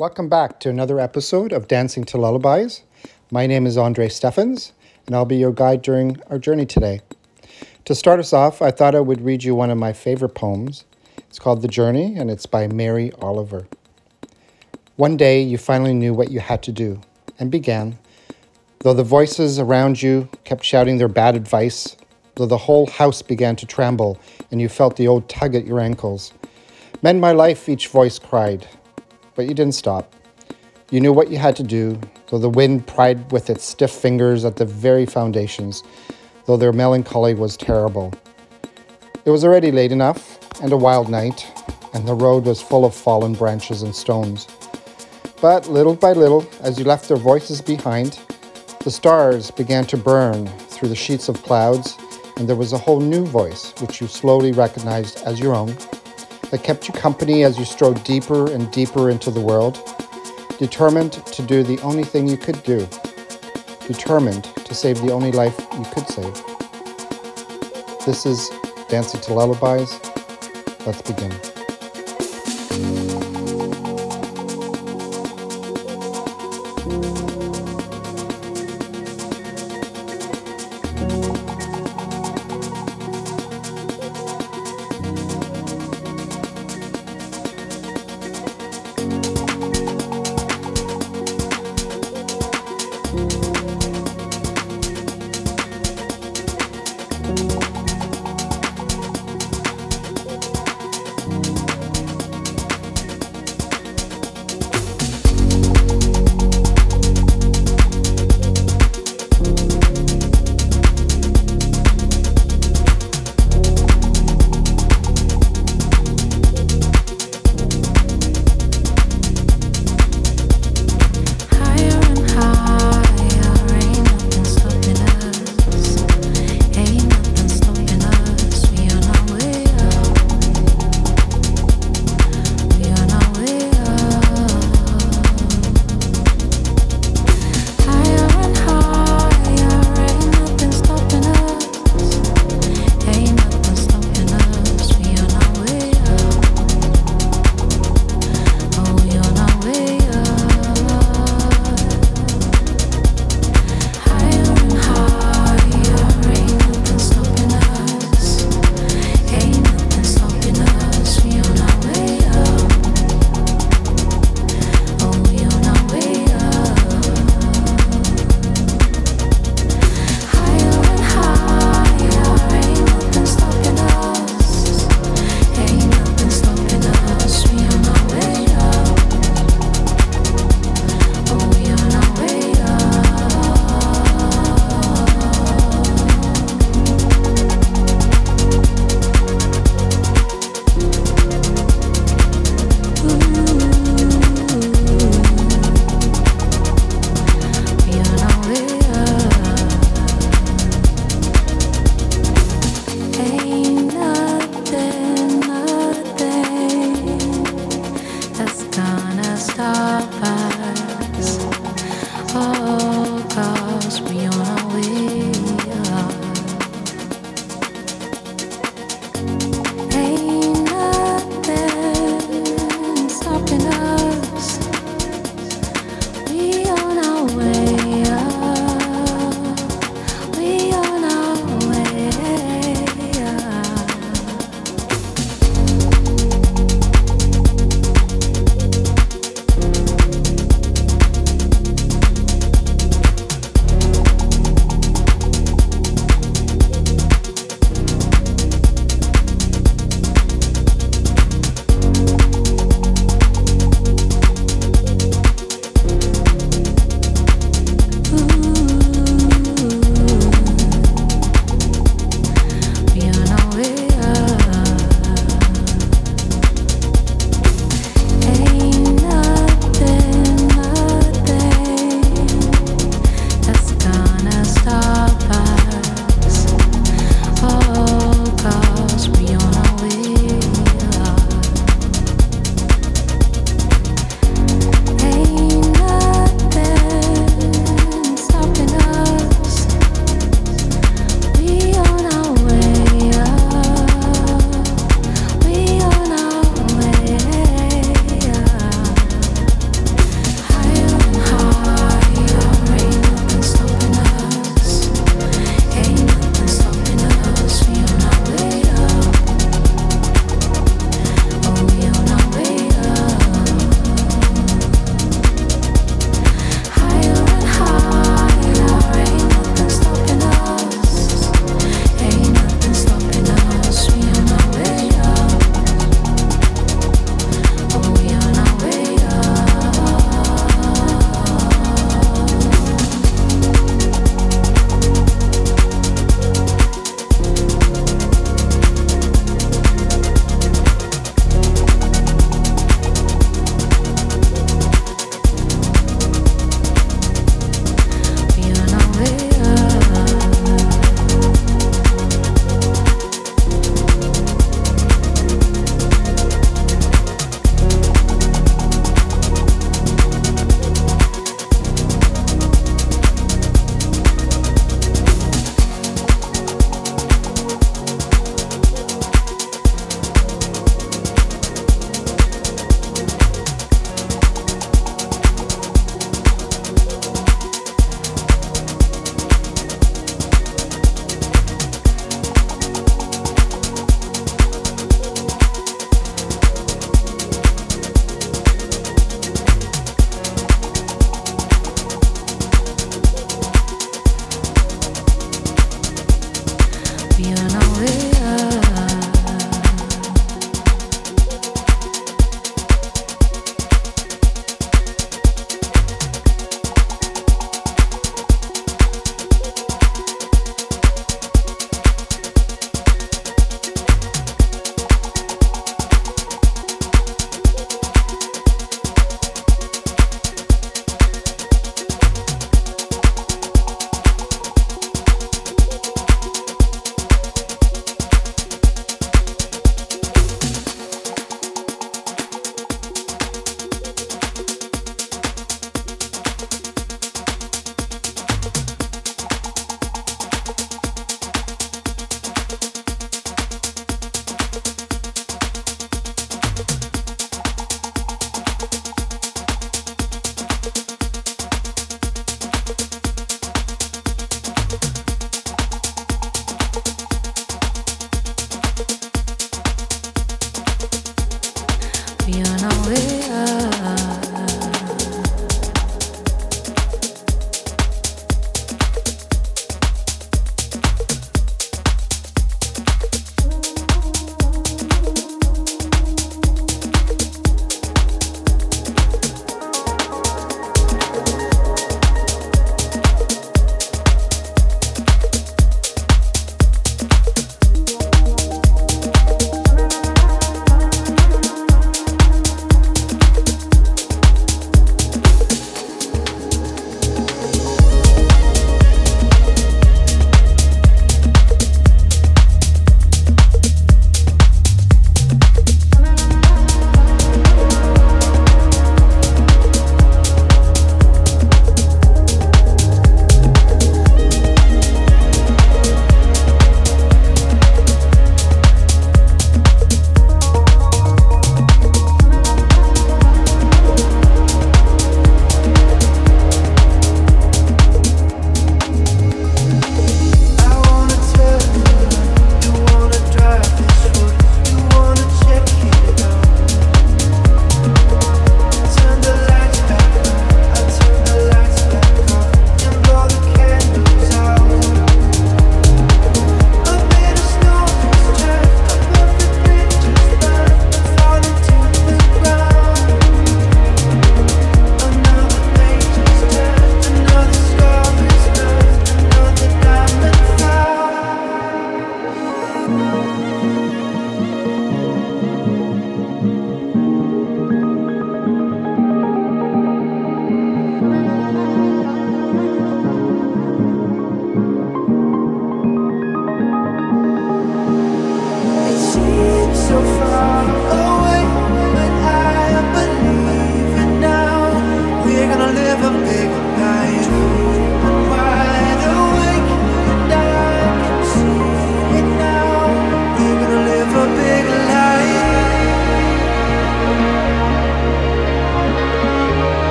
Welcome back to another episode of Dancing to Lullabies. My name is Andre Steffens, and I'll be your guide during our journey today. To start us off, I thought I would read you one of my favorite poems. It's called The Journey, and it's by Mary Oliver. One day you finally knew what you had to do, and began. Though the voices around you kept shouting their bad advice, though the whole house began to tremble, and you felt the old tug at your ankles. Mend my life, each voice cried, but you didn't stop. You knew what you had to do, though the wind pried with its stiff fingers at the very foundations, though their melancholy was terrible. It was already late enough, and a wild night, and the road was full of fallen branches and stones. But little by little, as you left their voices behind, the stars began to burn through the sheets of clouds, and there was a whole new voice which you slowly recognized as your own that kept you company as you strode deeper and deeper into the world, determined to do the only thing you could do, determined to save the only life you could save. This is Dancing to Lullabies. Let's begin.